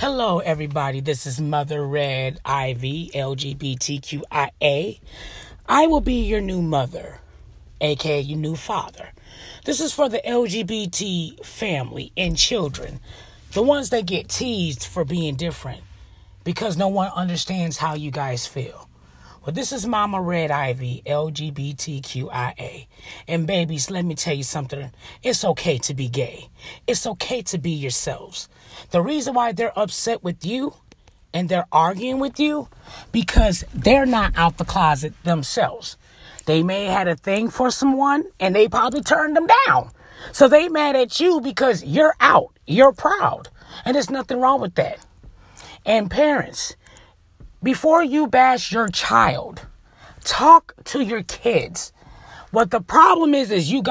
Hello, everybody. This is Mother Red Ivy, LGBTQIA. I will be your new mother, aka your new father. This is for the LGBT family and children, the ones that get teased for being different because no one understands how you guys feel. Well, this is Mama Red Ivy, LGBTQIA. And babies, let me tell you something. It's okay to be gay. It's okay to be yourselves. The reason why they're upset with you and they're arguing with you because they're not out the closet themselves. They may have had a thing for someone and they probably turned them down. So they mad at you because you're out. You're proud. And there's nothing wrong with that. And parents, before you bash your child, talk to your kids. What the problem is, is you got